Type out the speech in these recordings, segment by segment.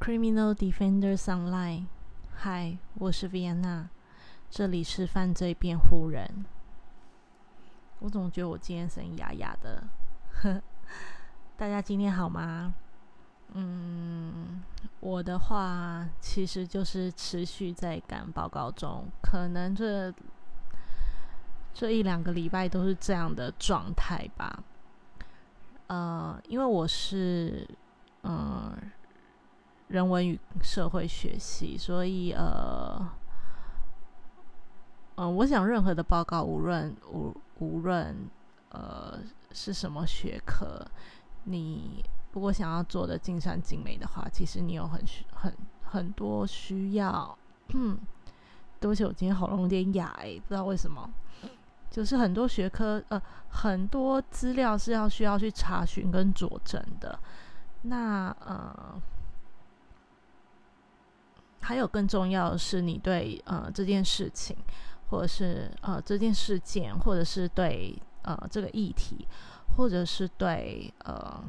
Criminal Defenders Online，嗨，我是 Vienna，这里是犯罪辩护人。我总觉得我今天声音哑哑的，大家今天好吗？嗯，我的话其实就是持续在赶报告中，可能这这一两个礼拜都是这样的状态吧。呃，因为我是嗯。人文与社会学系，所以呃，嗯，我想任何的报告，无论无无论呃是什么学科，你如果想要做的尽善尽美的话，其实你有很需很很多需要。对不起，我今天喉咙有点哑哎，不知道为什么，就是很多学科呃很多资料是要需要去查询跟佐证的，那呃。还有更重要的是，你对呃这件事情，或者是呃这件事件，或者是对呃这个议题，或者是对呃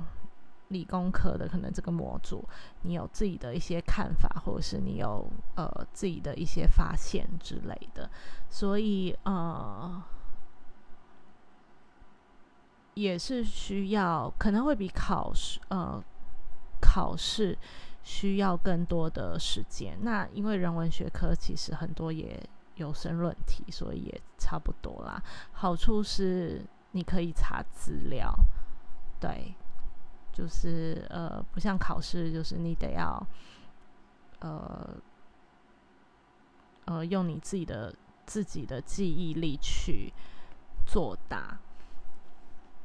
理工科的可能这个模组，你有自己的一些看法，或者是你有呃自己的一些发现之类的，所以呃也是需要可能会比考试呃考试。需要更多的时间。那因为人文学科其实很多也有申论题，所以也差不多啦。好处是你可以查资料，对，就是呃，不像考试，就是你得要呃呃用你自己的自己的记忆力去作答。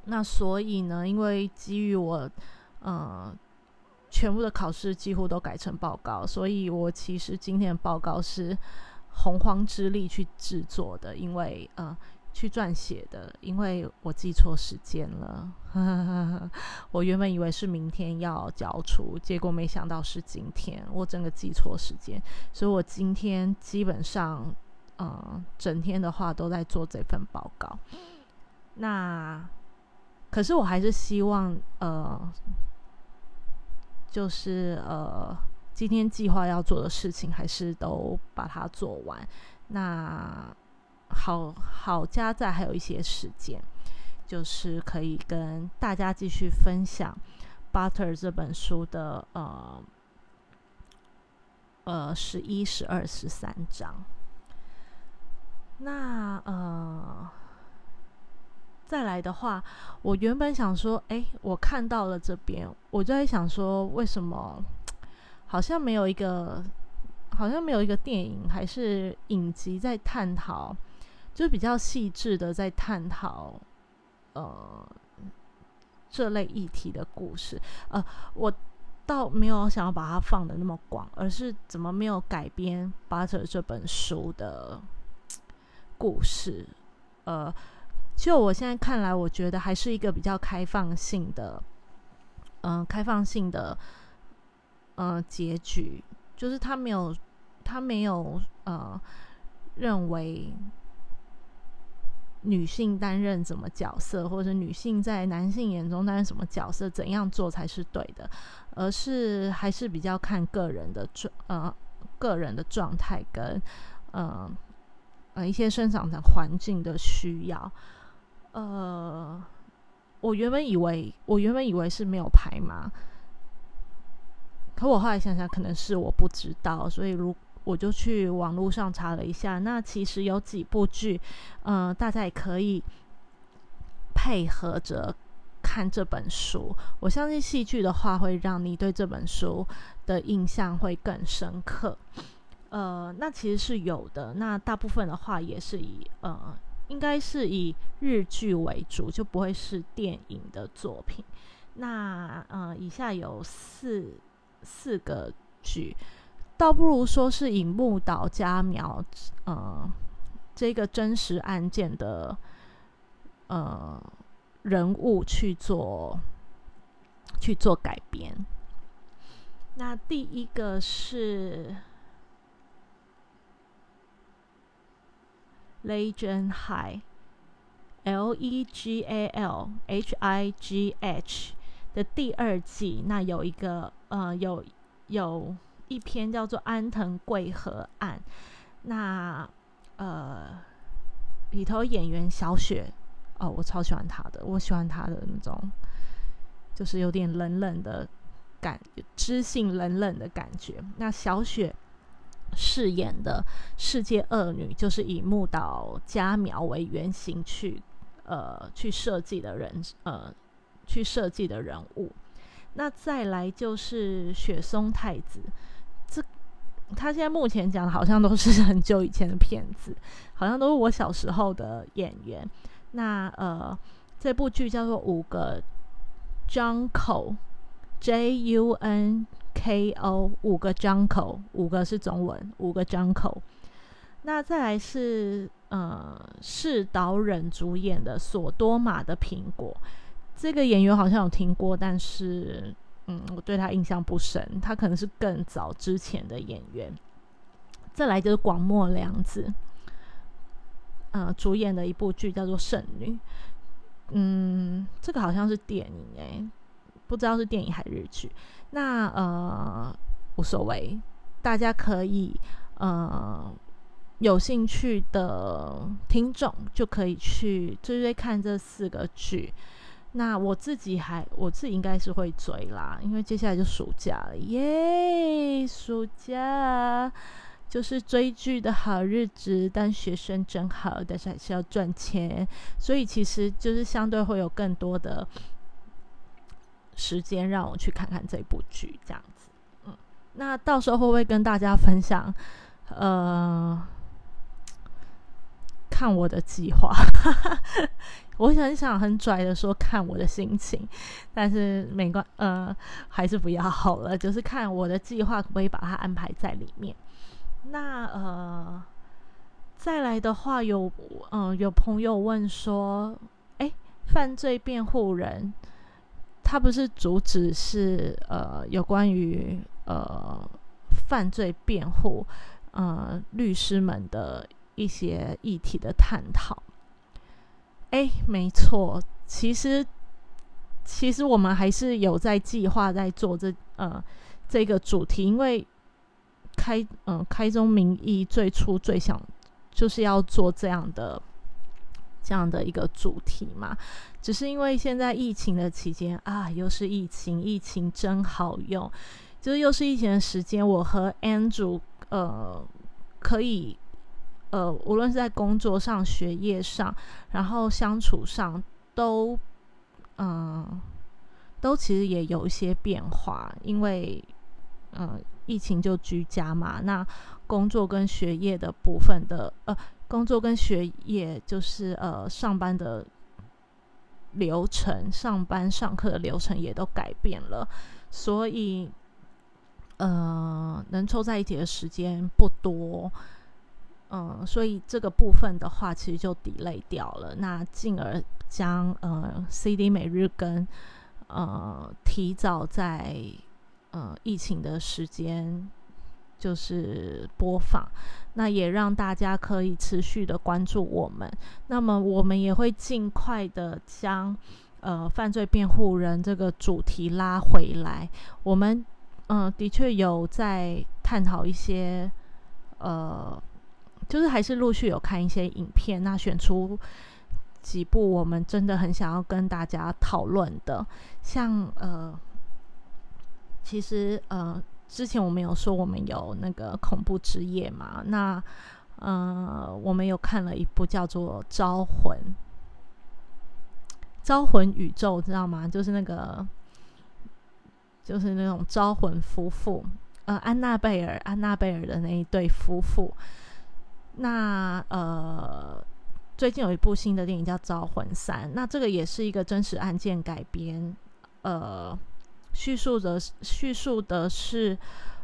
那所以呢，因为基于我呃。全部的考试几乎都改成报告，所以我其实今天的报告是洪荒之力去制作的，因为呃去撰写的，因为我记错时间了。我原本以为是明天要交出，结果没想到是今天，我整个记错时间，所以我今天基本上呃整天的话都在做这份报告。那可是我还是希望呃。就是呃，今天计划要做的事情，还是都把它做完。那好好加在还有一些时间，就是可以跟大家继续分享《Butter》这本书的呃呃十一、十二、十三章。那呃。再来的话，我原本想说，哎，我看到了这边，我就在想说，为什么好像没有一个，好像没有一个电影还是影集在探讨，就比较细致的在探讨，呃，这类议题的故事。呃，我倒没有想要把它放的那么广，而是怎么没有改编《巴特》这本书的故事，呃。就我现在看来，我觉得还是一个比较开放性的，嗯，开放性的，呃，结局就是他没有，他没有，呃，认为女性担任什么角色，或者女性在男性眼中担任什么角色，怎样做才是对的，而是还是比较看个人的状，呃，个人的状态跟，呃，呃，一些生长的环境的需要。呃，我原本以为，我原本以为是没有排嘛，可我后来想想，可能是我不知道，所以如我就去网络上查了一下，那其实有几部剧，嗯，大家也可以配合着看这本书。我相信戏剧的话，会让你对这本书的印象会更深刻。呃，那其实是有的，那大部分的话也是以呃。应该是以日剧为主，就不会是电影的作品。那呃，以下有四四个剧，倒不如说是以木岛佳苗呃这个真实案件的呃人物去做去做改编。那第一个是。Legal High，L E G A L H I G H 的第二季，那有一个呃有有一篇叫做《安藤贵和案》，那呃里头演员小雪哦，我超喜欢她的，我喜欢她的那种，就是有点冷冷的感，知性冷冷的感觉。那小雪饰演的世界恶女，就是以木岛佳苗为原型去呃去设计的人呃去设计的人物。那再来就是雪松太子，这他现在目前讲的好像都是很久以前的片子，好像都是我小时候的演员。那呃，这部剧叫做《五个 Junko》，J U N K O，五个 Junko，五个是中文，五个 Junko。那再来是呃，是导忍主演的《索多玛的苹果》。这个演员好像有听过，但是嗯，我对他印象不深。他可能是更早之前的演员。再来就是广末凉子，呃，主演的一部剧叫做《圣女》。嗯，这个好像是电影诶，不知道是电影还是日剧。那呃，无所谓，大家可以呃有兴趣的听众就可以去追追看这四个剧。那我自己还，我自己应该是会追啦，因为接下来就暑假了，耶！暑假就是追剧的好日子，但学生真好，但是还是要赚钱，所以其实就是相对会有更多的时间让我去看看这部剧，这样子。嗯，那到时候会不会跟大家分享？呃。看我的计划，我很想很拽的说看我的心情，但是没关，呃，还是不要好了。就是看我的计划可不可以把它安排在里面。那呃，再来的话，有嗯有朋友问说，哎，犯罪辩护人他不是主旨是呃有关于呃犯罪辩护呃律师们的。一些议题的探讨，哎，没错，其实其实我们还是有在计划在做这呃这个主题，因为开嗯开宗明义最初最想就是要做这样的这样的一个主题嘛，只是因为现在疫情的期间啊，又是疫情，疫情真好用，就是又是疫情的时间，我和 Andrew 呃可以。呃，无论是在工作上、学业上，然后相处上，都，嗯，都其实也有一些变化，因为，嗯，疫情就居家嘛，那工作跟学业的部分的，呃，工作跟学业就是呃，上班的流程、上班上课的流程也都改变了，所以，呃，能凑在一起的时间不多。嗯，所以这个部分的话，其实就 delay 掉了，那进而将呃 CD 每日跟呃提早在呃疫情的时间就是播放，那也让大家可以持续的关注我们。那么我们也会尽快的将呃犯罪辩护人这个主题拉回来。我们嗯的确有在探讨一些呃。就是还是陆续有看一些影片，那选出几部我们真的很想要跟大家讨论的，像呃，其实呃，之前我们有说我们有那个恐怖之夜嘛，那呃，我们有看了一部叫做《招魂》，《招魂宇宙》，知道吗？就是那个，就是那种招魂夫妇，呃，安娜贝尔，安娜贝尔的那一对夫妇。那呃，最近有一部新的电影叫《招魂三》，那这个也是一个真实案件改编，呃，叙述的叙述的是，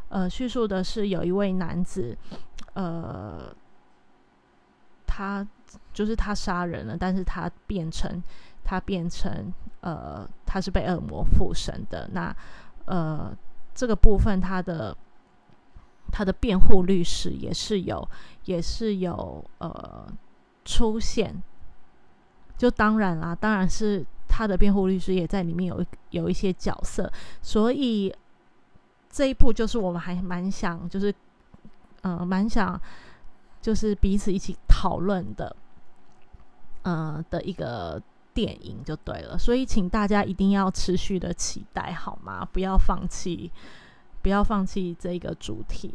呃，叙述的是有一位男子，呃，他就是他杀人了，但是他变成他变成呃，他是被恶魔附身的。那呃，这个部分他的。他的辩护律师也是有，也是有呃出现，就当然啦，当然是他的辩护律师也在里面有有一些角色，所以这一部就是我们还蛮想，就是呃，蛮想就是彼此一起讨论的，呃的一个电影就对了。所以，请大家一定要持续的期待，好吗？不要放弃，不要放弃这个主题。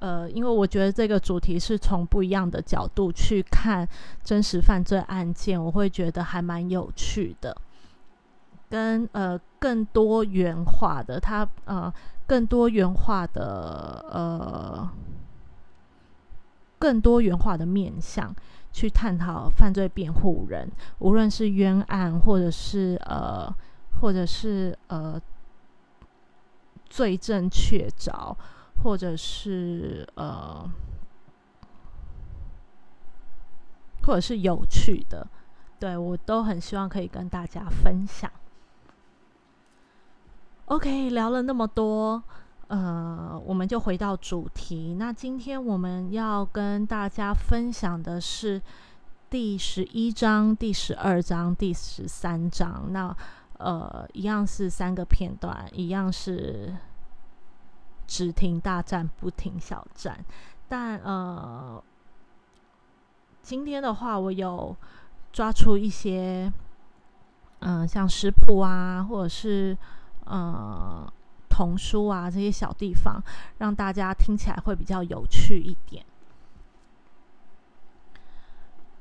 呃，因为我觉得这个主题是从不一样的角度去看真实犯罪案件，我会觉得还蛮有趣的，跟呃更多元化的，它呃更多元化的呃更多元化的面向去探讨犯罪辩护人，无论是冤案或者是呃或者是呃罪证确凿。或者是呃，或者是有趣的，对我都很希望可以跟大家分享。OK，聊了那么多，呃，我们就回到主题。那今天我们要跟大家分享的是第十一章、第十二章、第十三章。那呃，一样是三个片段，一样是。只听大战不听小战，但呃，今天的话，我有抓出一些，嗯，像食谱啊，或者是呃童书啊这些小地方，让大家听起来会比较有趣一点。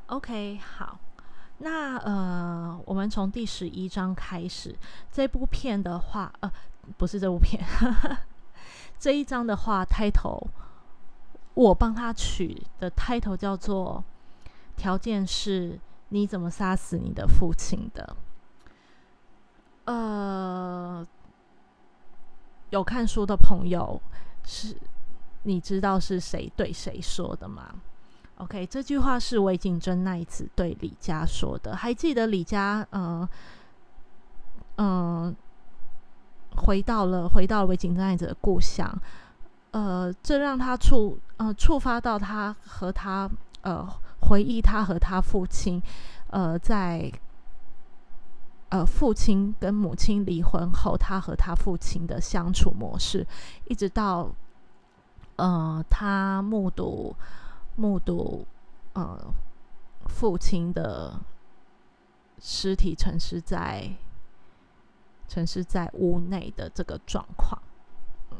OK，好，那呃，我们从第十一章开始，这部片的话，呃，不是这部片。这一章的话，title 我帮他取的 title 叫做“条件是你怎么杀死你的父亲的”。呃，有看书的朋友是，你知道是谁对谁说的吗？OK，这句话是韦景珍那一次对李佳说的。还记得李佳，嗯嗯。回到了回到了维景爱者的故乡，呃，这让他触呃触发到他和他呃回忆他和他父亲呃在呃父亲跟母亲离婚后，他和他父亲的相处模式，一直到呃他目睹目睹呃父亲的尸体沉尸在。城市在屋内的这个状况，嗯，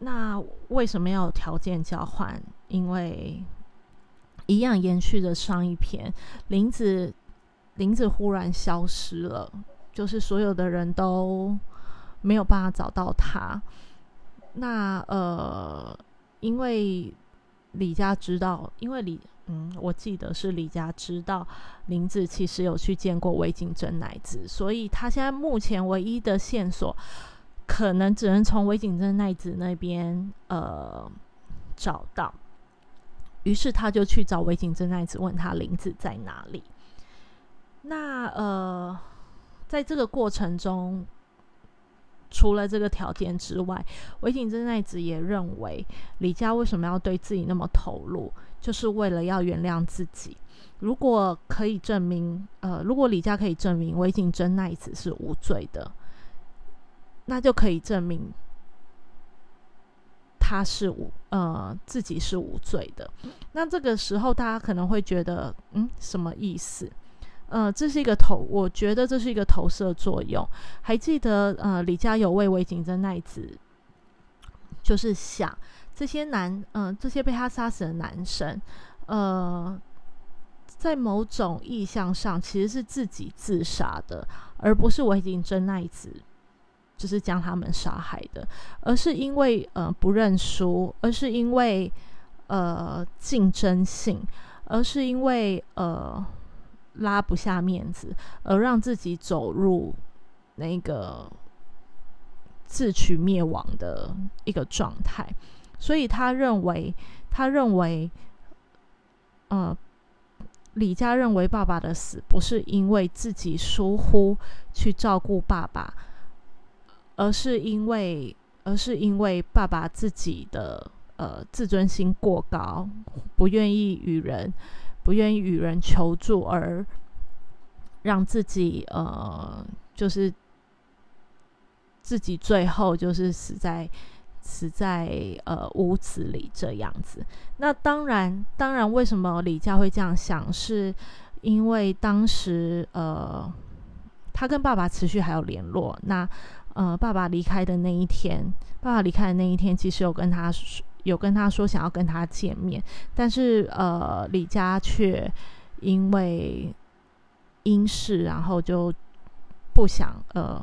那为什么要有条件交换？因为一样延续的上一篇，林子林子忽然消失了，就是所有的人都没有办法找到他。那呃，因为李家知道，因为李。嗯，我记得是李佳知道林子其实有去见过魏景真奈子，所以他现在目前唯一的线索，可能只能从魏景真奈子那边呃找到。于是他就去找魏景真奈子，问他林子在哪里。那呃，在这个过程中。除了这个条件之外，维景真奈子也认为李佳为什么要对自己那么投入，就是为了要原谅自己。如果可以证明，呃，如果李佳可以证明维景真奈子是无罪的，那就可以证明他是无，呃，自己是无罪的。那这个时候，大家可能会觉得，嗯，什么意思？呃，这是一个投，我觉得这是一个投射作用。还记得呃，李家有为为景真奈子，就是想这些男，嗯，这些被他杀死的男生，呃，在某种意向上其实是自己自杀的，而不是我已经真奈子就是将他们杀害的，而是因为呃不认输，而是因为呃竞争性，而是因为呃。拉不下面子，而让自己走入那个自取灭亡的一个状态，所以他认为，他认为，呃，李佳认为爸爸的死不是因为自己疏忽去照顾爸爸，而是因为，而是因为爸爸自己的呃自尊心过高，不愿意与人。不愿意与人求助，而让自己呃，就是自己最后就是死在死在呃屋子里这样子。那当然，当然，为什么李佳会这样想？是因为当时呃，他跟爸爸持续还有联络。那呃，爸爸离开的那一天，爸爸离开的那一天，其实有跟他，有跟他说想要跟他见面，但是呃，李佳却因为因事，然后就不想呃。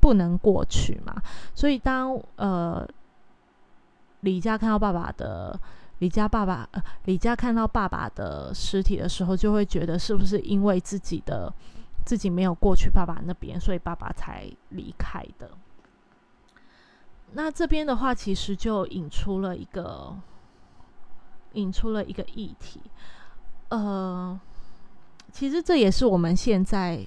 不能过去嘛？所以当呃李佳看到爸爸的李佳爸爸呃李佳看到爸爸的尸体的时候，就会觉得是不是因为自己的自己没有过去爸爸那边，所以爸爸才离开的。那这边的话，其实就引出了一个引出了一个议题。呃，其实这也是我们现在。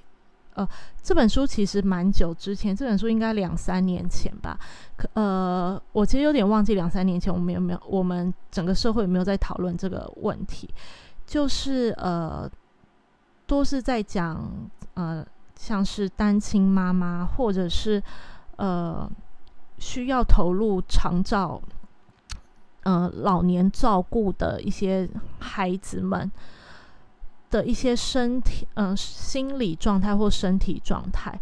呃，这本书其实蛮久之前，这本书应该两三年前吧。可呃，我其实有点忘记两三年前我们有没有，我们整个社会有没有在讨论这个问题？就是呃，都是在讲呃，像是单亲妈妈，或者是呃，需要投入长照，呃，老年照顾的一些孩子们。的一些身体、嗯，心理状态或身体状态，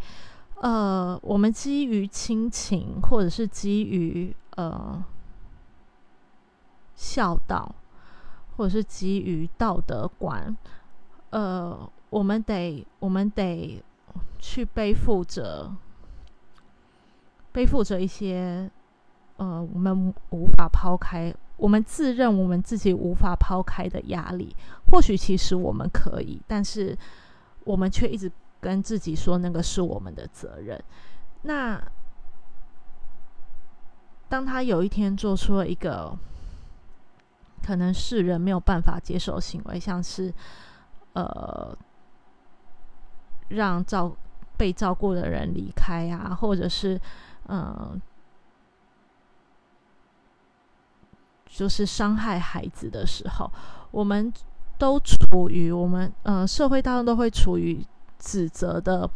呃，我们基于亲情，或者是基于呃孝道，或者是基于道德观，呃，我们得，我们得去背负着，背负着一些，呃，我们无法抛开。我们自认我们自己无法抛开的压力，或许其实我们可以，但是我们却一直跟自己说那个是我们的责任。那当他有一天做出了一个可能世人没有办法接受行为，像是呃让照被照顾的人离开啊，或者是嗯。就是伤害孩子的时候，我们都处于我们呃社会当中都会处于指责的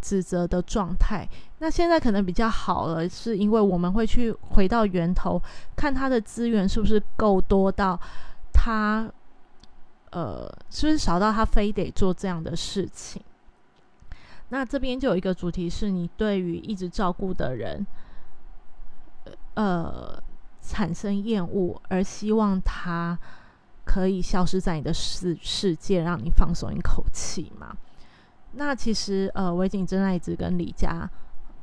指责的状态。那现在可能比较好了，是因为我们会去回到源头，看他的资源是不是够多到他呃是不是少到他非得做这样的事情。那这边就有一个主题是你对于一直照顾的人，呃。产生厌恶，而希望他可以消失在你的世世界，让你放松一口气嘛？那其实，呃，维景真爱子跟李佳，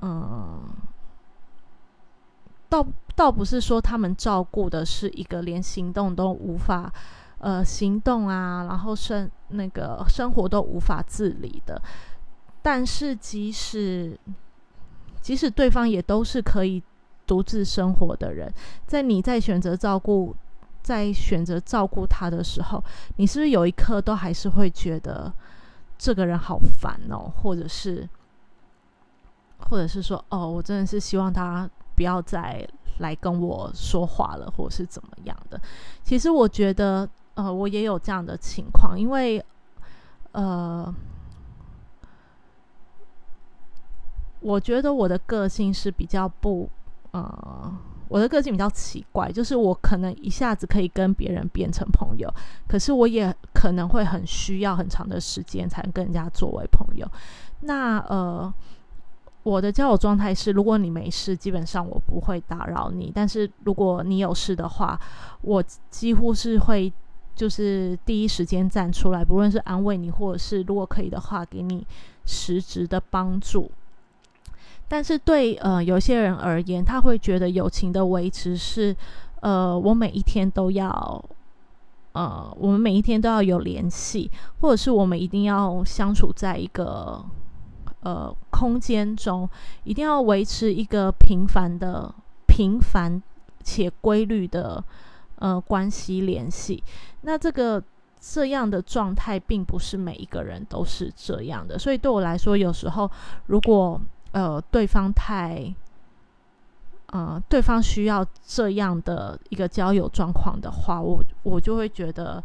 嗯，倒倒不是说他们照顾的是一个连行动都无法，呃，行动啊，然后生那个生活都无法自理的，但是即使即使对方也都是可以。独自生活的人，在你在选择照顾，在选择照顾他的时候，你是不是有一刻都还是会觉得这个人好烦哦？或者是，或者是说，哦，我真的是希望他不要再来跟我说话了，或者是怎么样的？其实我觉得，呃，我也有这样的情况，因为，呃，我觉得我的个性是比较不。呃，我的个性比较奇怪，就是我可能一下子可以跟别人变成朋友，可是我也可能会很需要很长的时间才能跟人家作为朋友。那呃，我的交友状态是，如果你没事，基本上我不会打扰你；但是如果你有事的话，我几乎是会就是第一时间站出来，不论是安慰你，或者是如果可以的话，给你实质的帮助。但是对呃有些人而言，他会觉得友情的维持是，呃，我每一天都要，呃，我们每一天都要有联系，或者是我们一定要相处在一个呃空间中，一定要维持一个平凡的、平凡且规律的呃关系联系。那这个这样的状态，并不是每一个人都是这样的，所以对我来说，有时候如果呃，对方太，呃，对方需要这样的一个交友状况的话，我我就会觉得，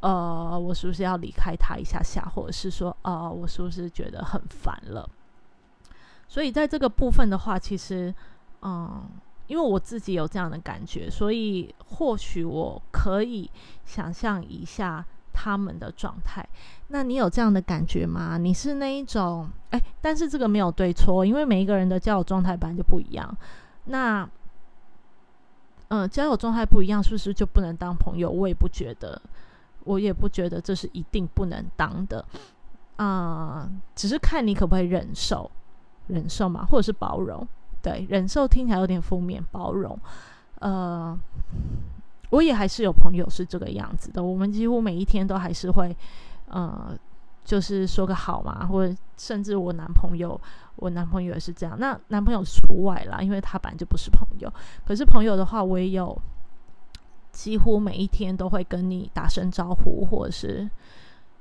呃，我是不是要离开他一下下，或者是说，呃，我是不是觉得很烦了？所以在这个部分的话，其实，嗯，因为我自己有这样的感觉，所以或许我可以想象一下他们的状态。那你有这样的感觉吗？你是那一种，哎，但是这个没有对错，因为每一个人的交友状态本来就不一样。那，嗯，交友状态不一样，是不是就不能当朋友？我也不觉得，我也不觉得这是一定不能当的。啊，只是看你可不可以忍受，忍受嘛，或者是包容。对，忍受听起来有点负面，包容。呃，我也还是有朋友是这个样子的。我们几乎每一天都还是会，呃，就是说个好嘛，或者甚至我男朋友，我男朋友也是这样。那男朋友除外啦，因为他本来就不是朋友。可是朋友的话，我也有，几乎每一天都会跟你打声招呼，或者是。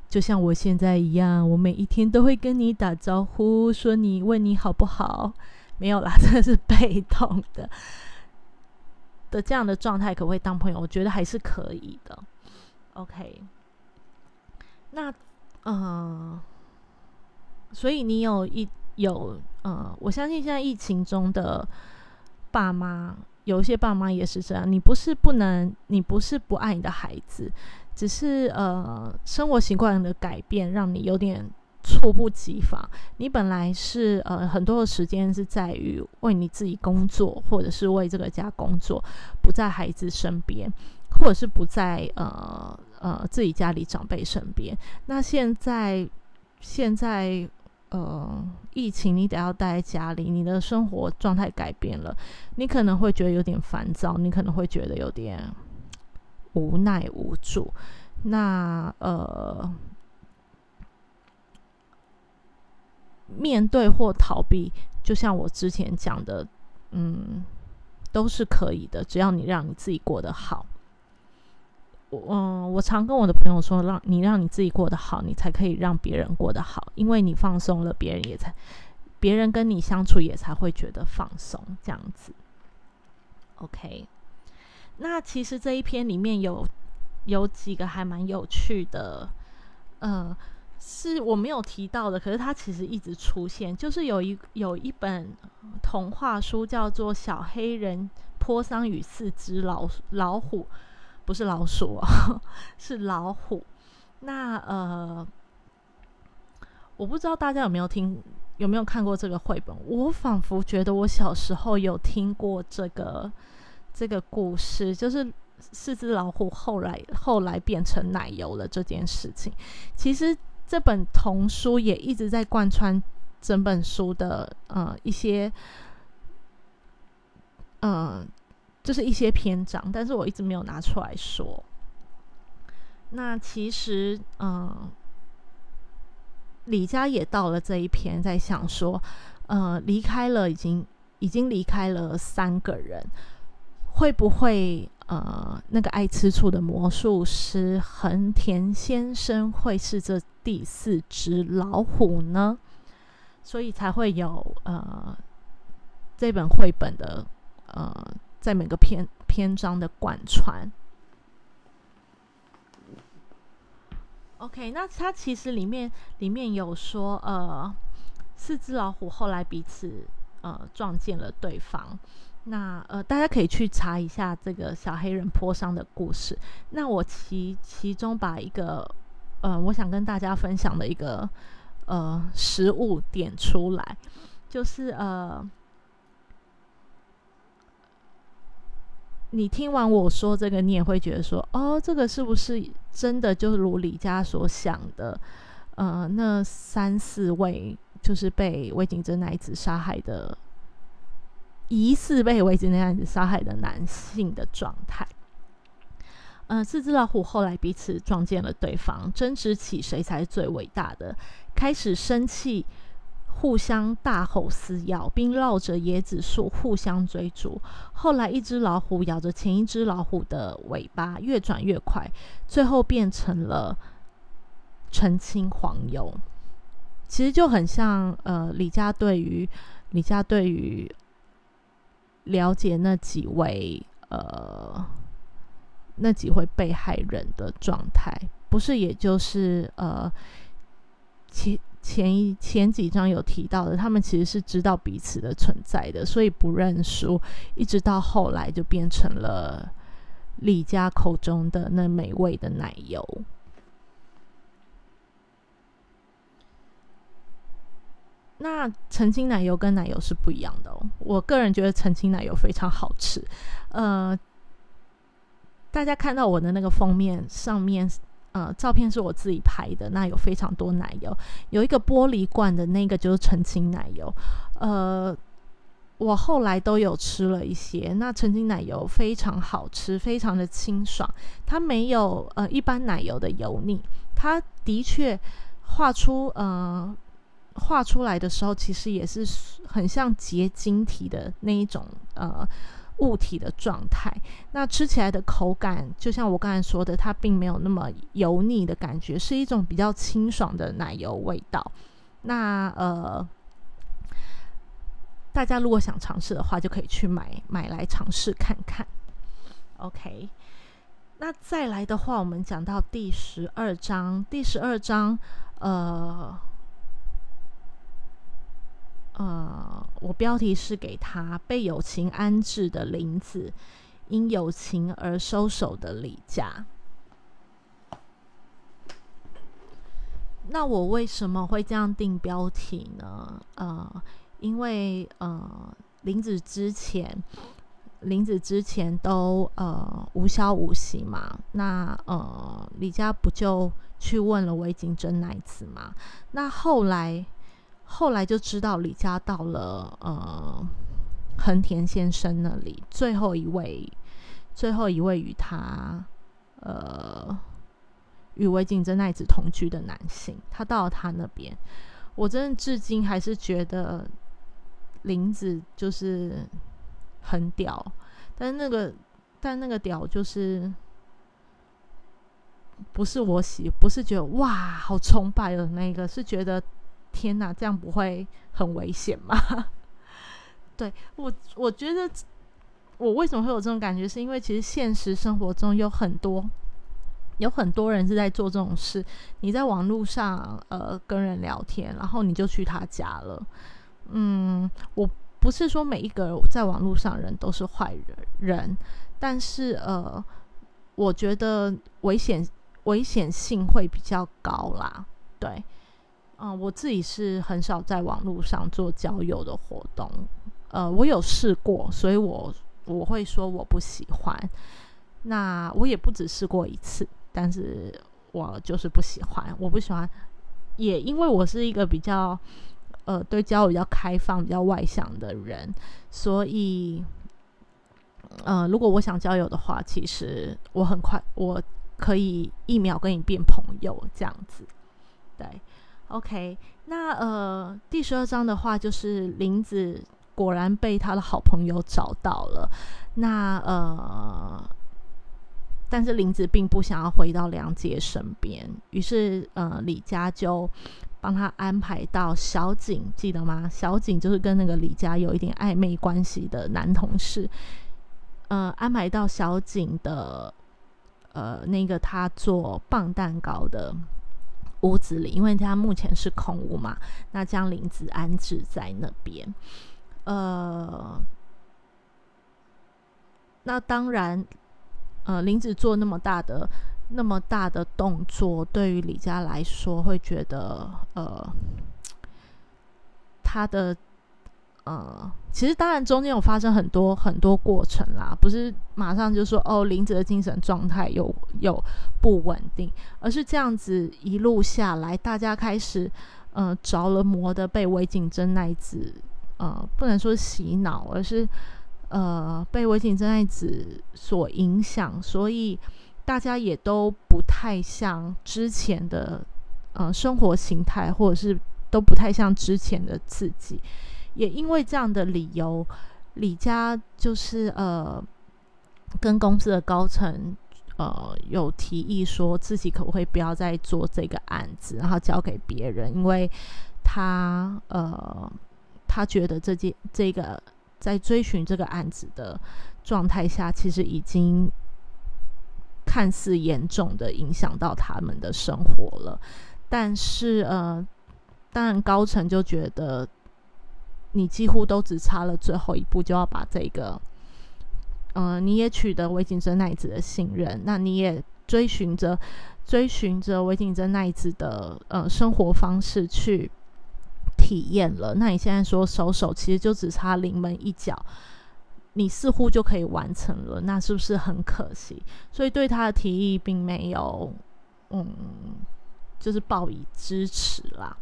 就像我现在一样，我每一天都会跟你打招呼，说你问你好不好？没有啦，真的是被动的的这样的状态，可不可以当朋友？我觉得还是可以的。OK，那嗯，所以你有一有嗯，我相信现在疫情中的爸妈，有一些爸妈也是这样。你不是不能，你不是不爱你的孩子。只是呃，生活习惯的改变让你有点猝不及防。你本来是呃很多的时间是在于为你自己工作，或者是为这个家工作，不在孩子身边，或者是不在呃呃自己家里长辈身边。那现在现在呃疫情，你得要待在家里，你的生活状态改变了，你可能会觉得有点烦躁，你可能会觉得有点。无奈无助，那呃，面对或逃避，就像我之前讲的，嗯，都是可以的，只要你让你自己过得好。我嗯，我常跟我的朋友说，让你让你自己过得好，你才可以让别人过得好，因为你放松了，别人也才，别人跟你相处也才会觉得放松，这样子。OK。那其实这一篇里面有有几个还蛮有趣的，呃，是我没有提到的，可是它其实一直出现，就是有一有一本童话书叫做《小黑人坡桑与四只老老虎》，不是老鼠哦，是老虎。那呃，我不知道大家有没有听有没有看过这个绘本？我仿佛觉得我小时候有听过这个。这个故事就是四只老虎后来后来变成奶油了这件事情。其实这本童书也一直在贯穿整本书的呃一些，嗯，就是一些篇章，但是我一直没有拿出来说。那其实嗯，李佳也到了这一篇，在想说，呃，离开了已经已经离开了三个人。会不会呃，那个爱吃醋的魔术师横田先生会是这第四只老虎呢？所以才会有呃这本绘本的呃在每个篇篇章的贯穿。OK，那它其实里面里面有说呃四只老虎后来彼此呃撞见了对方。那呃，大家可以去查一下这个小黑人坡上的故事。那我其其中把一个呃，我想跟大家分享的一个呃实物点出来，就是呃，你听完我说这个，你也会觉得说，哦，这个是不是真的就如李家所想的？呃，那三四位就是被魏景珍那子杀害的。疑似被围巾那样子杀害的男性的状态。嗯，四只老虎后来彼此撞见了对方，争执起谁才是最伟大的，开始生气，互相大吼撕咬，并绕着椰子树互相追逐。后来，一只老虎咬着前一只老虎的尾巴，越转越快，最后变成了澄清黄油。其实就很像呃，李家对于李家对于。了解那几位呃，那几位被害人的状态，不是也就是呃，前前一前几章有提到的，他们其实是知道彼此的存在的，所以不认输，一直到后来就变成了李家口中的那美味的奶油。那澄清奶油跟奶油是不一样的哦。我个人觉得澄清奶油非常好吃。呃，大家看到我的那个封面上面，呃，照片是我自己拍的，那有非常多奶油，有一个玻璃罐的那个就是澄清奶油。呃，我后来都有吃了一些，那澄清奶油非常好吃，非常的清爽，它没有呃一般奶油的油腻，它的确画出呃。画出来的时候，其实也是很像结晶体的那一种呃物体的状态。那吃起来的口感，就像我刚才说的，它并没有那么油腻的感觉，是一种比较清爽的奶油味道。那呃，大家如果想尝试的话，就可以去买买来尝试看看。OK，那再来的话，我们讲到第十二章，第十二章呃。呃，我标题是给他被友情安置的林子，因友情而收手的李家。那我为什么会这样定标题呢？呃，因为呃，林子之前，林子之前都呃无消无息嘛。那呃，李家不就去问了魏景真那一次嘛？那后来。后来就知道李家到了呃横田先生那里，最后一位最后一位与他呃与魏景真奈子同居的男性，他到了他那边，我真的至今还是觉得林子就是很屌，但那个但那个屌就是不是我喜，不是觉得哇好崇拜的那个，是觉得。天哪，这样不会很危险吗？对我，我觉得我为什么会有这种感觉，是因为其实现实生活中有很多有很多人是在做这种事。你在网络上呃跟人聊天，然后你就去他家了。嗯，我不是说每一个在网络上人都是坏人，人，但是呃，我觉得危险危险性会比较高啦。对。嗯，我自己是很少在网络上做交友的活动，呃，我有试过，所以我我会说我不喜欢。那我也不只试过一次，但是我就是不喜欢，我不喜欢。也因为我是一个比较呃对交友比较开放、比较外向的人，所以呃，如果我想交友的话，其实我很快我可以一秒跟你变朋友这样子，对。OK，那呃，第十二章的话，就是林子果然被他的好朋友找到了。那呃，但是林子并不想要回到梁杰身边，于是呃，李家就帮他安排到小景，记得吗？小景就是跟那个李家有一点暧昧关系的男同事，呃，安排到小景的呃那个他做棒蛋糕的。屋子里，因为他目前是空屋嘛，那将林子安置在那边。呃，那当然，呃，林子做那么大的、那么大的动作，对于李家来说，会觉得呃，他的。呃，其实当然中间有发生很多很多过程啦，不是马上就说哦林子的精神状态有有不稳定，而是这样子一路下来，大家开始呃着了魔的被韦景真奈子呃不能说洗脑，而是呃被韦景真奈子所影响，所以大家也都不太像之前的呃生活形态，或者是都不太像之前的自己。也因为这样的理由，李家就是呃，跟公司的高层呃有提议说自己可不可以不要再做这个案子，然后交给别人，因为他呃他觉得这件这个在追寻这个案子的状态下，其实已经看似严重的影响到他们的生活了，但是呃。当然高层就觉得你几乎都只差了最后一步，就要把这个，嗯，你也取得韦景真奈子的信任，那你也追寻着追寻着韦景真奈子的呃生活方式去体验了。那你现在说手手其实就只差临门一脚，你似乎就可以完成了，那是不是很可惜？所以对他的提议并没有，嗯，就是报以支持啦。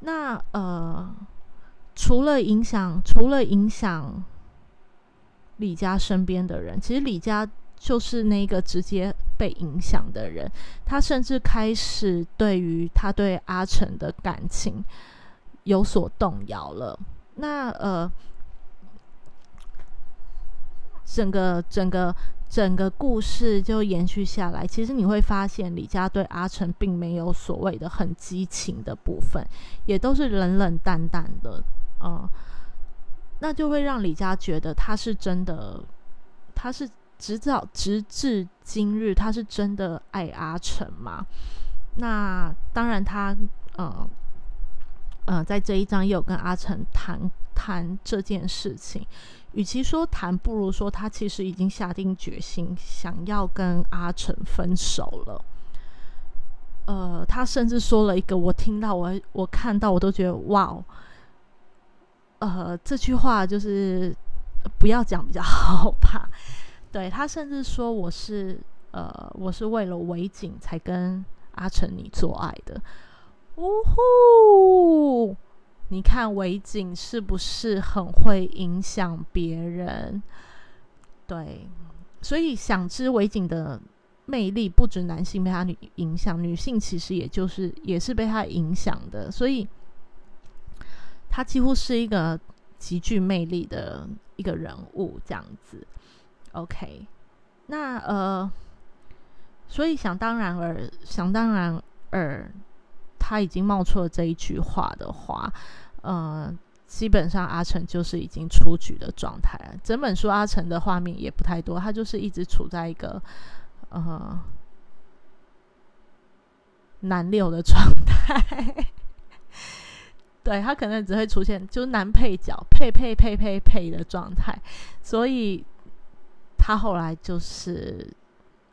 那呃，除了影响，除了影响李家身边的人，其实李家就是那个直接被影响的人。他甚至开始对于他对阿成的感情有所动摇了。那呃，整个整个。整个故事就延续下来，其实你会发现李家对阿成并没有所谓的很激情的部分，也都是冷冷淡淡的，嗯，那就会让李佳觉得他是真的，他是直到直至今日，他是真的爱阿成吗？那当然，他嗯嗯，在这一章也有跟阿成谈谈这件事情。与其说谈，不如说他其实已经下定决心，想要跟阿成分手了。呃，他甚至说了一个，我听到，我我看到，我都觉得哇哦，呃，这句话就是不要讲比较 好吧？对他甚至说我是呃，我是为了维景才跟阿成你做爱的。呜呼！你看维景是不是很会影响别人？对，所以想知维景的魅力，不止男性被他女影响，女性其实也就是也是被他影响的。所以，他几乎是一个极具魅力的一个人物，这样子。OK，那呃，所以想当然而想当然而。他已经冒出了这一句话的话，呃，基本上阿成就是已经出局的状态。整本书阿成的画面也不太多，他就是一直处在一个呃男六的状态。对他可能只会出现就是男配角配配配配配的状态，所以他后来就是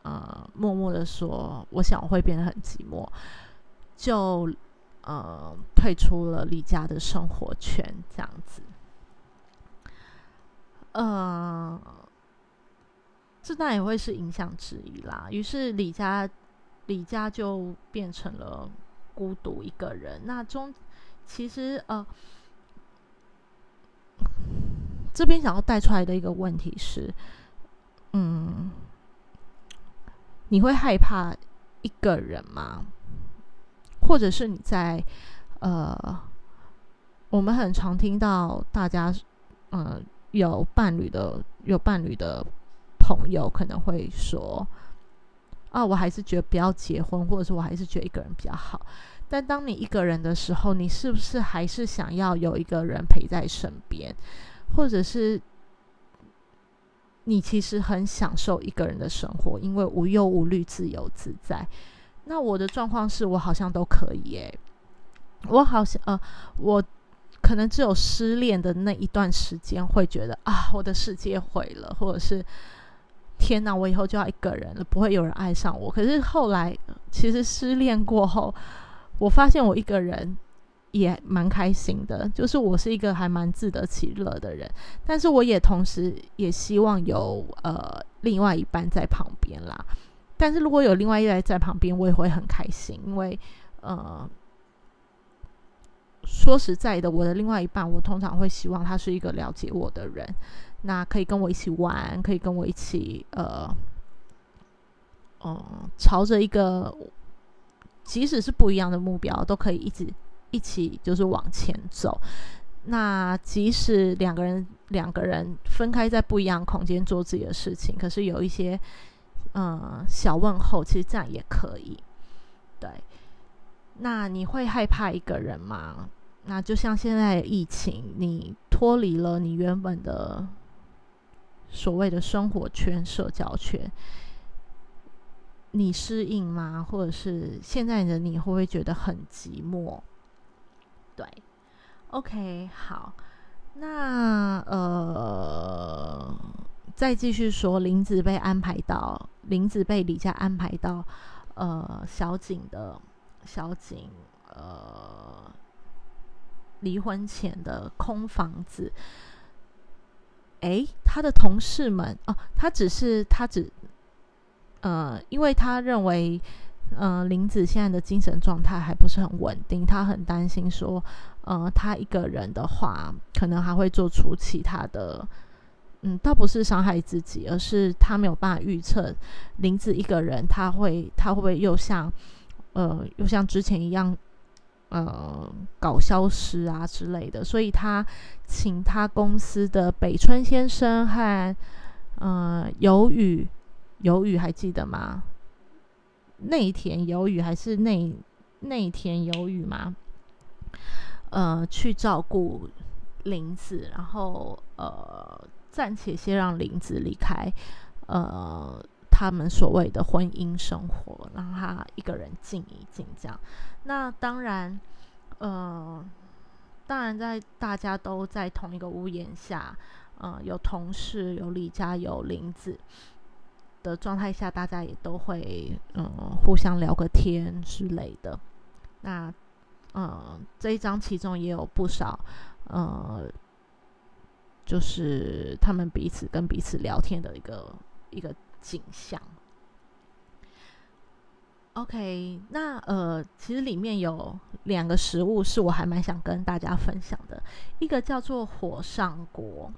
呃默默的说：“我想我会变得很寂寞。”就呃退出了李家的生活圈，这样子，呃，这当然也会是影响之一啦。于是李家李家就变成了孤独一个人。那中其实呃，这边想要带出来的一个问题是，嗯，你会害怕一个人吗？或者是你在呃，我们很常听到大家呃有伴侣的有伴侣的朋友可能会说啊，我还是觉得不要结婚，或者是我还是觉得一个人比较好。但当你一个人的时候，你是不是还是想要有一个人陪在身边，或者是你其实很享受一个人的生活，因为无忧无虑、自由自在。那我的状况是我好像都可以诶，我好像呃，我可能只有失恋的那一段时间会觉得啊，我的世界毁了，或者是天哪，我以后就要一个人了，不会有人爱上我。可是后来其实失恋过后，我发现我一个人也蛮开心的，就是我是一个还蛮自得其乐的人，但是我也同时也希望有呃另外一半在旁边啦。但是如果有另外一人在旁边，我也会很开心，因为呃，说实在的，我的另外一半，我通常会希望他是一个了解我的人，那可以跟我一起玩，可以跟我一起呃，嗯，朝着一个即使是不一样的目标，都可以一直一起就是往前走。那即使两个人两个人分开在不一样空间做自己的事情，可是有一些。嗯，小问候其实这样也可以。对，那你会害怕一个人吗？那就像现在疫情，你脱离了你原本的所谓的生活圈、社交圈，你适应吗？或者是现在的你会不会觉得很寂寞？对，OK，好，那呃，再继续说，林子被安排到林子被李家安排到呃小景的小景呃离婚前的空房子。诶，他的同事们哦，他只是他只呃，因为他认为。呃，林子现在的精神状态还不是很稳定，他很担心说，呃，他一个人的话，可能还会做出其他的，嗯，倒不是伤害自己，而是他没有办法预测林子一个人他会他会不会又像，呃，又像之前一样，呃，搞消失啊之类的，所以他请他公司的北村先生和，呃，有雨，有雨还记得吗？内田有雨还是内内田有雨吗？呃，去照顾林子，然后呃，暂且先让林子离开，呃，他们所谓的婚姻生活，让他一个人静一静，这样。那当然，呃，当然在大家都在同一个屋檐下，呃，有同事，有李家，有林子。的状态下，大家也都会嗯互相聊个天之类的。那嗯这一章其中也有不少呃，就是他们彼此跟彼此聊天的一个一个景象。OK，那呃其实里面有两个食物是我还蛮想跟大家分享的，一个叫做火上锅。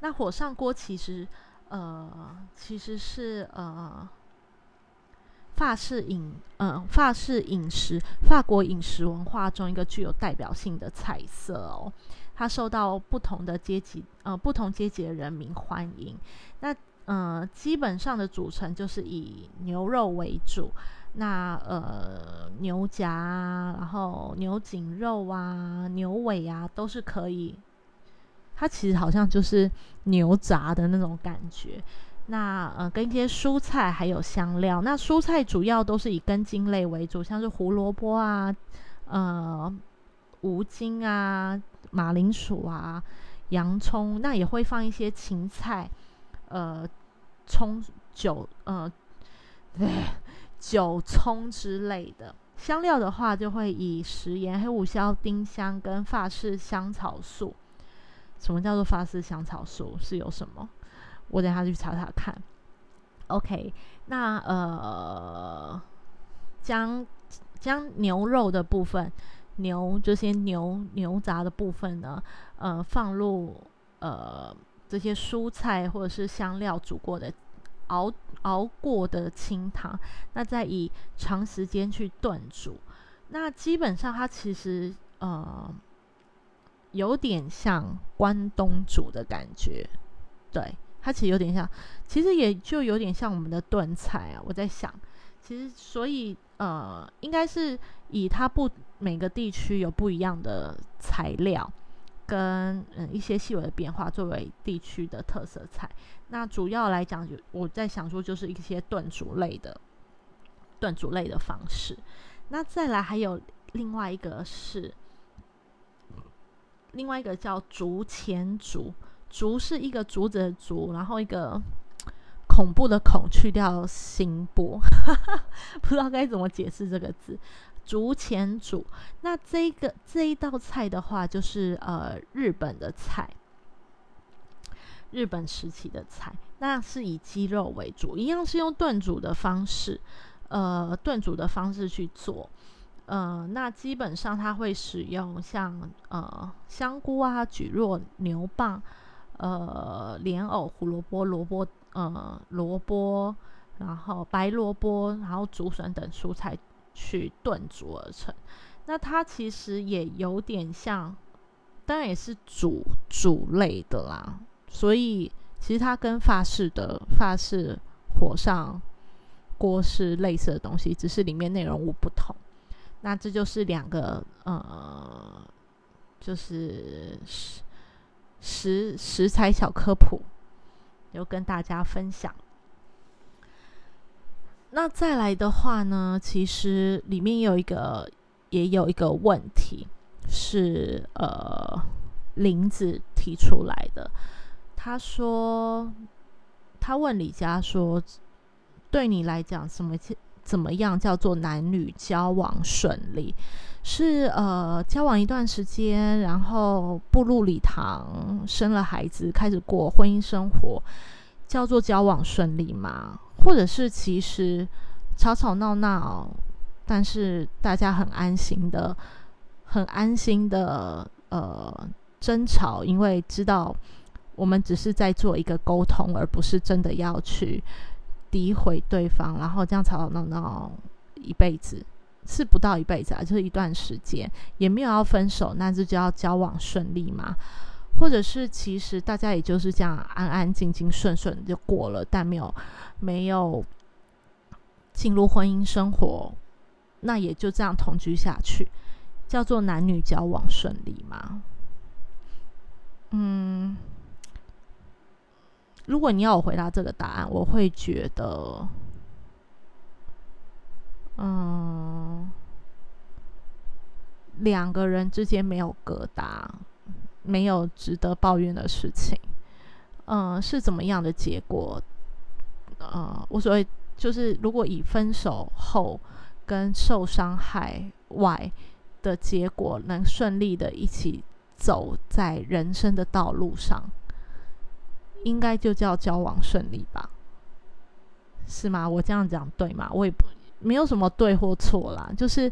那火上锅其实。呃，其实是呃，法式饮，嗯，法式饮食，法国饮食文化中一个具有代表性的菜色哦。它受到不同的阶级，呃，不同阶级的人民欢迎。那，呃，基本上的组成就是以牛肉为主，那呃，牛夹，然后牛颈肉啊，牛尾啊，都是可以。它其实好像就是牛杂的那种感觉，那呃跟一些蔬菜还有香料，那蔬菜主要都是以根茎类为主，像是胡萝卜啊、呃无茎啊、马铃薯啊、洋葱，那也会放一些芹菜、呃葱、韭呃对 韭葱之类的。香料的话，就会以食盐、黑胡椒、丁香跟法式香草素。什么叫做法式香草素？是有什么？我等下去查查看。OK，那呃，将将牛肉的部分，牛这些牛牛杂的部分呢，呃，放入呃这些蔬菜或者是香料煮过的熬熬过的清汤，那再以长时间去炖煮。那基本上它其实呃。有点像关东煮的感觉，对，它其实有点像，其实也就有点像我们的炖菜啊。我在想，其实所以呃，应该是以它不每个地区有不一样的材料跟嗯一些细微的变化作为地区的特色菜。那主要来讲，就我在想说，就是一些炖煮类的炖煮类的方式。那再来还有另外一个是。另外一个叫竹前竹，竹是一个竹子的竹，然后一个恐怖的恐去掉心波，不知道该怎么解释这个字。竹前竹，那这个这一道菜的话，就是呃日本的菜，日本时期的菜，那是以鸡肉为主，一样是用炖煮的方式，呃炖煮的方式去做。呃，那基本上它会使用像呃香菇啊、蒟蒻、牛蒡、呃莲藕、胡萝卜、萝卜呃萝卜，然后白萝卜，然后竹笋等蔬菜去炖煮而成。那它其实也有点像，当然也是煮煮类的啦。所以其实它跟法式的法式火上锅是类似的东西，只是里面内容物不同。那这就是两个呃，就是食食食材小科普，有跟大家分享。那再来的话呢，其实里面有一个也有一个问题，是呃林子提出来的。他说，他问李佳说：“对你来讲，什么怎么样叫做男女交往顺利？是呃交往一段时间，然后步入礼堂，生了孩子，开始过婚姻生活，叫做交往顺利吗？或者是其实吵吵闹闹，但是大家很安心的、很安心的呃争吵，因为知道。”我们只是在做一个沟通，而不是真的要去诋毁对方，然后这样吵吵闹闹一辈子，是不到一辈子啊，就是一段时间，也没有要分手，那这就要交往顺利吗？或者是其实大家也就是这样安安静静、顺顺就过了，但没有没有进入婚姻生活，那也就这样同居下去，叫做男女交往顺利吗？嗯。如果你要我回答这个答案，我会觉得，嗯，两个人之间没有疙瘩，没有值得抱怨的事情，嗯，是怎么样的结果？呃，我所谓就是，如果以分手后跟受伤害外的结果，能顺利的一起走在人生的道路上。应该就叫交往顺利吧，是吗？我这样讲对吗？我也不没有什么对或错啦，就是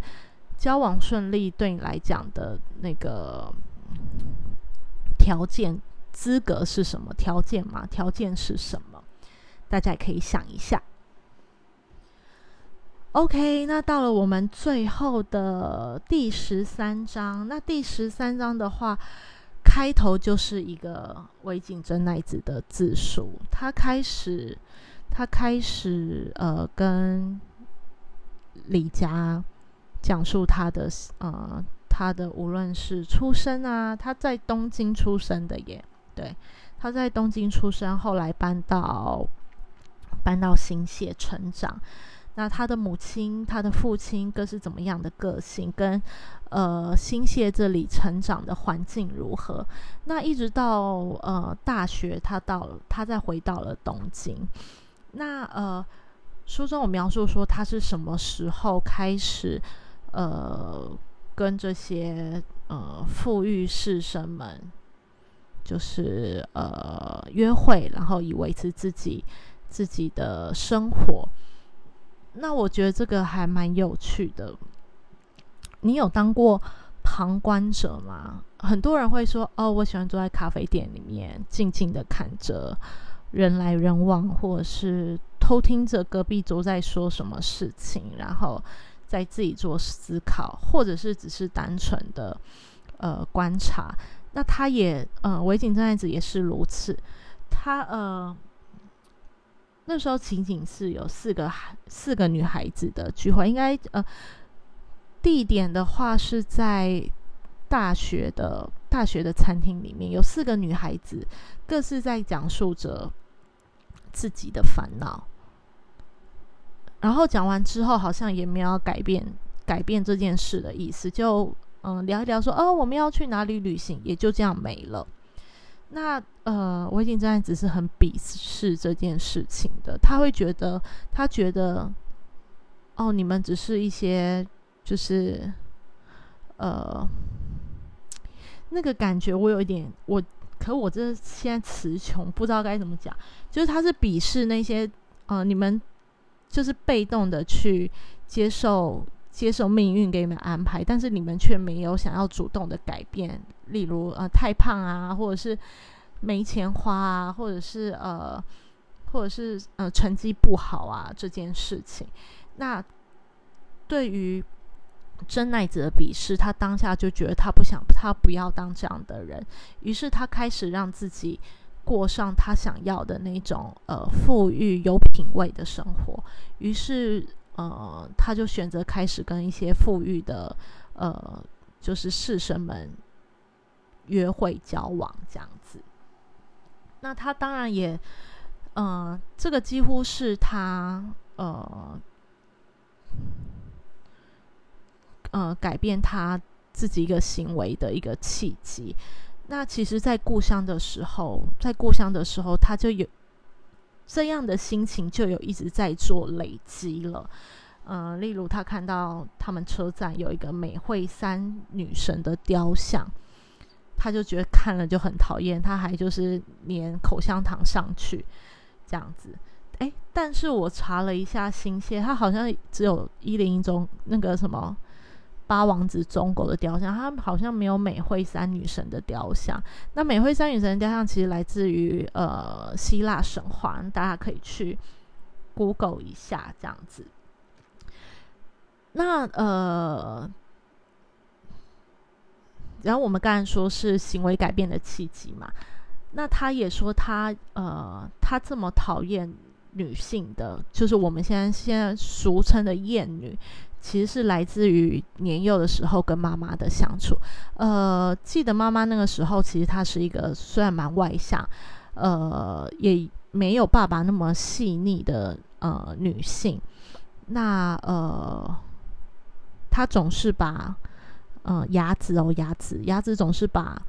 交往顺利对你来讲的那个条件资格是什么？条件嘛，条件是什么？大家可以想一下。OK，那到了我们最后的第十三章，那第十三章的话。开头就是一个尾井真奈子的自述，他开始，他开始呃跟李佳讲述他的呃他的无论是出生啊，他在东京出生的耶，对，他在东京出生，后来搬到搬到新泻成长。那他的母亲、他的父亲各是怎么样的个性？跟呃新泻这里成长的环境如何？那一直到呃大学，他到，他再回到了东京。那呃书中有描述说，他是什么时候开始呃跟这些呃富裕士绅们，就是呃约会，然后以维持自己自己的生活。那我觉得这个还蛮有趣的。你有当过旁观者吗？很多人会说：“哦，我喜欢坐在咖啡店里面，静静的看着人来人往，或者是偷听着隔壁桌在说什么事情，然后在自己做思考，或者是只是单纯的呃观察。”那他也，呃，维景正爱子也是如此。他呃。那时候情景是有四个孩四个女孩子的聚会，应该呃地点的话是在大学的大学的餐厅里面，有四个女孩子各自在讲述着自己的烦恼，然后讲完之后好像也没有改变改变这件事的意思，就嗯聊一聊说哦我们要去哪里旅行，也就这样没了。那呃，我已经真爱只是很鄙视这件事情的，他会觉得，他觉得，哦，你们只是一些，就是，呃，那个感觉我有一点，我，可我这现在词穷，不知道该怎么讲，就是他是鄙视那些，呃，你们就是被动的去接受。接受命运给你们安排，但是你们却没有想要主动的改变，例如呃太胖啊，或者是没钱花啊，或者是呃，或者是呃成绩不好啊这件事情。那对于真奈子的鄙视，他当下就觉得他不想，他不要当这样的人，于是他开始让自己过上他想要的那种呃富裕有品味的生活，于是。呃，他就选择开始跟一些富裕的，呃，就是士绅们约会交往这样子。那他当然也，呃，这个几乎是他呃，呃，改变他自己一个行为的一个契机。那其实，在故乡的时候，在故乡的时候，他就有这样的心情，就有一直在做累积了。嗯，例如他看到他们车站有一个美惠三女神的雕像，他就觉得看了就很讨厌，他还就是粘口香糖上去这样子。哎，但是我查了一下新鲜，他好像只有一零一中那个什么。八王子中狗的雕像，它好像没有美惠三女神的雕像。那美惠三女神的雕像其实来自于呃希腊神话，大家可以去 Google 一下这样子。那呃，然后我们刚才说是行为改变的契机嘛，那他也说他呃，他这么讨厌女性的，就是我们现在现在俗称的厌女。其实是来自于年幼的时候跟妈妈的相处。呃，记得妈妈那个时候，其实她是一个虽然蛮外向，呃，也没有爸爸那么细腻的呃女性。那呃，她总是把呃牙子哦牙子牙子总是把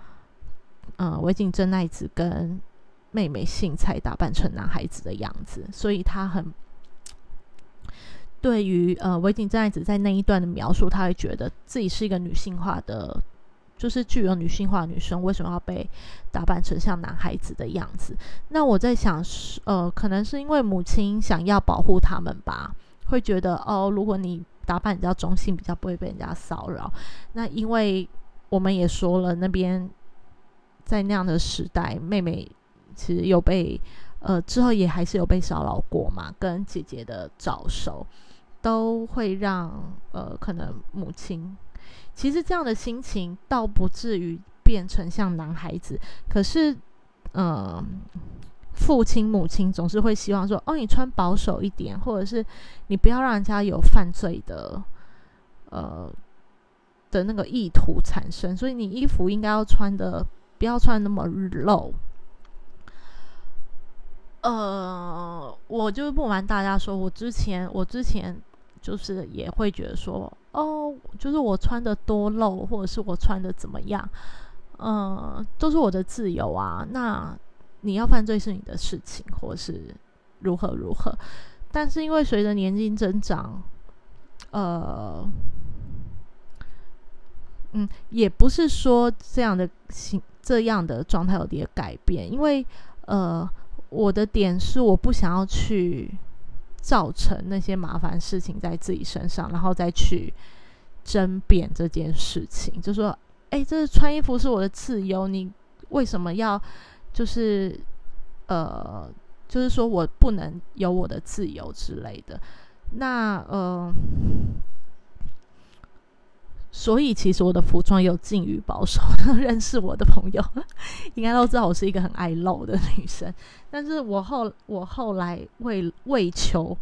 呃维景真奈子跟妹妹幸才打扮成男孩子的样子，所以她很。对于呃，维景真爱子在那一段的描述，他会觉得自己是一个女性化的，就是具有女性化的女生，为什么要被打扮成像男孩子的样子？那我在想，呃，可能是因为母亲想要保护他们吧，会觉得哦，如果你打扮比较中性，比较不会被人家骚扰。那因为我们也说了，那边在那样的时代，妹妹其实有被呃之后也还是有被骚扰过嘛，跟姐姐的早熟。都会让呃，可能母亲其实这样的心情倒不至于变成像男孩子，可是嗯，父亲母亲总是会希望说，哦，你穿保守一点，或者是你不要让人家有犯罪的呃的那个意图产生，所以你衣服应该要穿的不要穿那么露。呃，我就不瞒大家说，我之前我之前。就是也会觉得说，哦，就是我穿的多露，或者是我穿的怎么样，嗯，都是我的自由啊。那你要犯罪是你的事情，或是如何如何。但是因为随着年龄增长，呃，嗯，也不是说这样的形这样的状态有点改变，因为呃，我的点是我不想要去。造成那些麻烦事情在自己身上，然后再去争辩这件事情，就说：“哎，这是穿衣服是我的自由，你为什么要就是呃，就是说我不能有我的自由之类的？”那呃。所以其实我的服装有近于保守，认识我的朋友应该都知道我是一个很爱露的女生。但是我后我后来为为求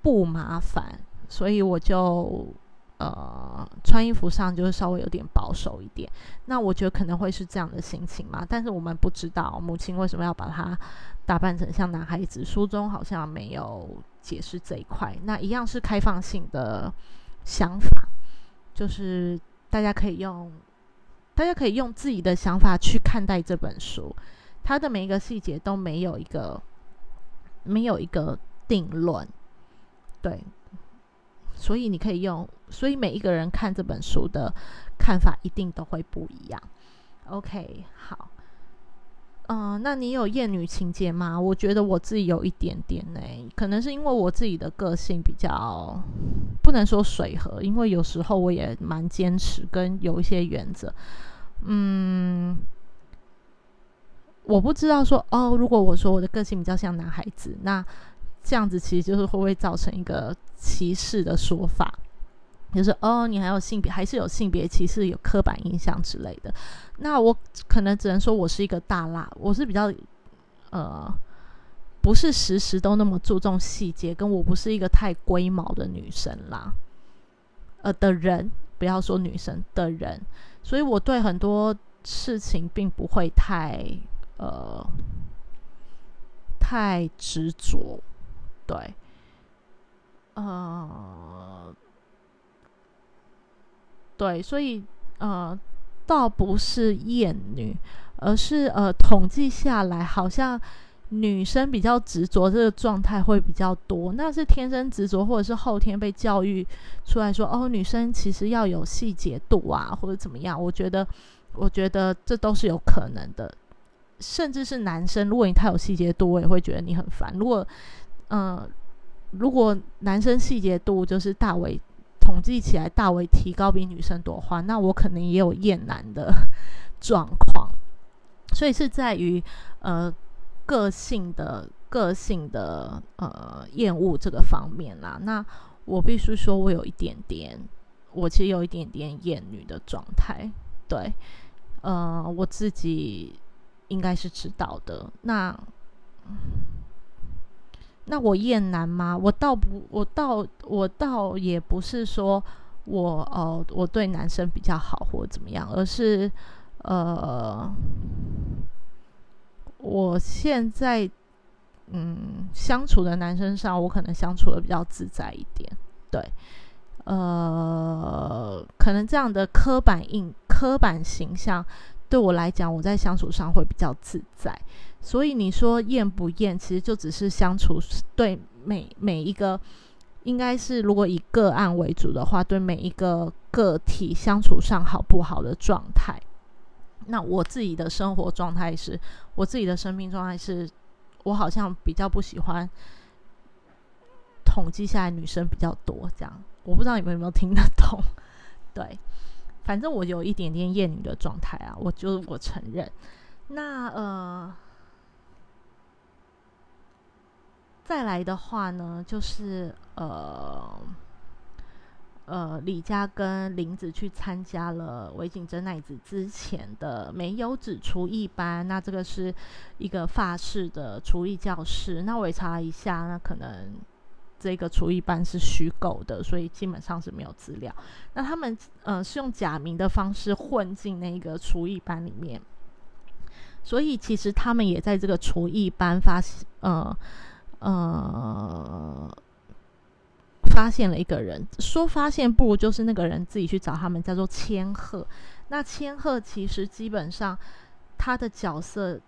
不麻烦，所以我就呃穿衣服上就是稍微有点保守一点。那我觉得可能会是这样的心情嘛。但是我们不知道母亲为什么要把她打扮成像男孩子，书中好像没有解释这一块。那一样是开放性的想法。就是大家可以用，大家可以用自己的想法去看待这本书，它的每一个细节都没有一个没有一个定论，对，所以你可以用，所以每一个人看这本书的看法一定都会不一样。OK，好。嗯，那你有厌女情节吗？我觉得我自己有一点点呢，可能是因为我自己的个性比较不能说水和，因为有时候我也蛮坚持跟有一些原则。嗯，我不知道说哦，如果我说我的个性比较像男孩子，那这样子其实就是会不会造成一个歧视的说法？就是哦，你还有性别，还是有性别歧视，有刻板印象之类的。那我可能只能说我是一个大辣，我是比较呃，不是时时都那么注重细节，跟我不是一个太龟毛的女生啦。呃，的人不要说女生的人，所以我对很多事情并不会太呃太执着，对，呃。对，所以呃，倒不是厌女，而是呃，统计下来好像。女生比较执着，这个状态会比较多。那是天生执着，或者是后天被教育出来说，哦，女生其实要有细节度啊，或者怎么样？我觉得，我觉得这都是有可能的。甚至是男生，如果你太有细节度，我也会觉得你很烦。如果，嗯，如果男生细节度就是大为统计起来大为提高比女生多的话，那我可能也有厌男的 状况。所以是在于，呃。个性的个性的呃厌恶这个方面啦，那我必须说，我有一点点，我其实有一点点厌女的状态，对，呃，我自己应该是知道的。那那我厌男吗？我倒不，我倒我倒也不是说我哦，我对男生比较好或怎么样，而是呃。我现在，嗯，相处的男生上，我可能相处的比较自在一点。对，呃，可能这样的刻板印、刻板形象，对我来讲，我在相处上会比较自在。所以你说厌不厌，其实就只是相处对每每一个，应该是如果以个案为主的话，对每一个个体相处上好不好的状态。那我自己的生活状态是，我自己的生命状态是，我好像比较不喜欢统计下来女生比较多这样，我不知道你们有没有听得懂？对，反正我有一点点厌女的状态啊，我就我承认。那呃，再来的话呢，就是呃。呃，李佳跟林子去参加了维景真奈子之前的没有指厨艺班，那这个是一个法式的厨艺教室。那我也查一下，那可能这个厨艺班是虚构的，所以基本上是没有资料。那他们呃是用假名的方式混进那个厨艺班里面，所以其实他们也在这个厨艺班发现呃呃。发现了一个人，说发现不如就是那个人自己去找他们，叫做千鹤。那千鹤其实基本上他的角色，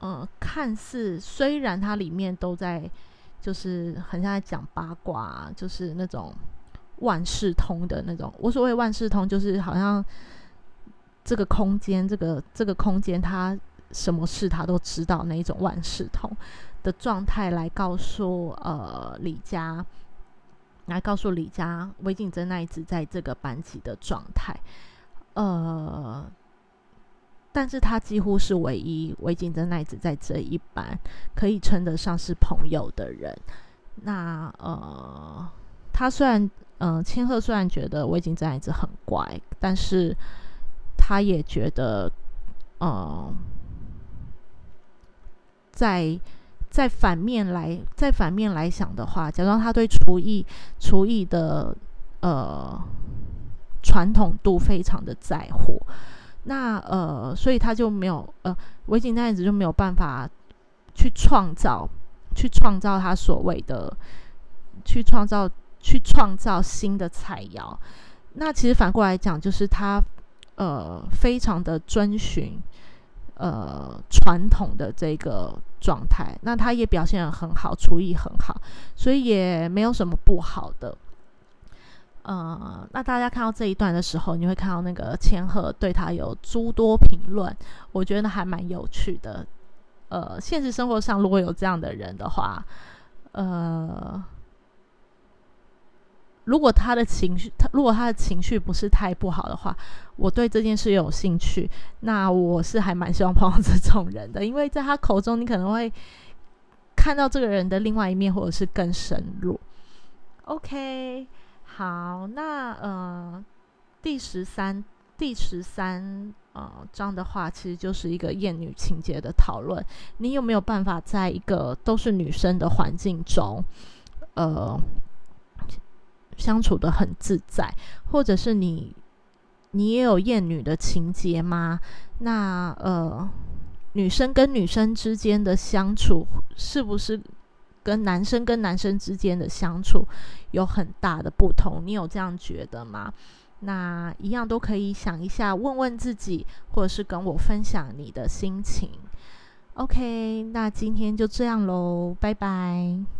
嗯，看似虽然他里面都在，就是很像在讲八卦，就是那种万事通的那种。我所谓万事通，就是好像这个空间，这个这个空间，他什么事他都知道那一种万事通的状态来告诉呃李佳。来告诉李佳、魏景珍那一直在这个班级的状态，呃，但是他几乎是唯一魏景珍那一次在这一班可以称得上是朋友的人。那呃，他虽然嗯，千鹤虽然觉得魏景珍那一次很乖，但是他也觉得，嗯，在。在反面来，在反面来想的话，假装他对厨艺、厨艺的呃传统度非常的在乎，那呃，所以他就没有呃，维景那样子就没有办法去创造、去创造他所谓的去创造、去创造新的菜肴。那其实反过来讲，就是他呃非常的遵循。呃，传统的这个状态，那他也表现的很好，厨艺很好，所以也没有什么不好的。呃，那大家看到这一段的时候，你会看到那个千鹤对他有诸多评论，我觉得还蛮有趣的。呃，现实生活上如果有这样的人的话，呃。如果他的情绪，他如果他的情绪不是太不好的话，我对这件事有兴趣，那我是还蛮希望碰到这种人的，因为在他口中，你可能会看到这个人的另外一面，或者是更深入。OK，好，那呃，第十三第十三呃章的话，其实就是一个厌女情节的讨论。你有没有办法在一个都是女生的环境中，呃？相处的很自在，或者是你，你也有厌女的情节吗？那呃，女生跟女生之间的相处，是不是跟男生跟男生之间的相处有很大的不同？你有这样觉得吗？那一样都可以想一下，问问自己，或者是跟我分享你的心情。OK，那今天就这样喽，拜拜。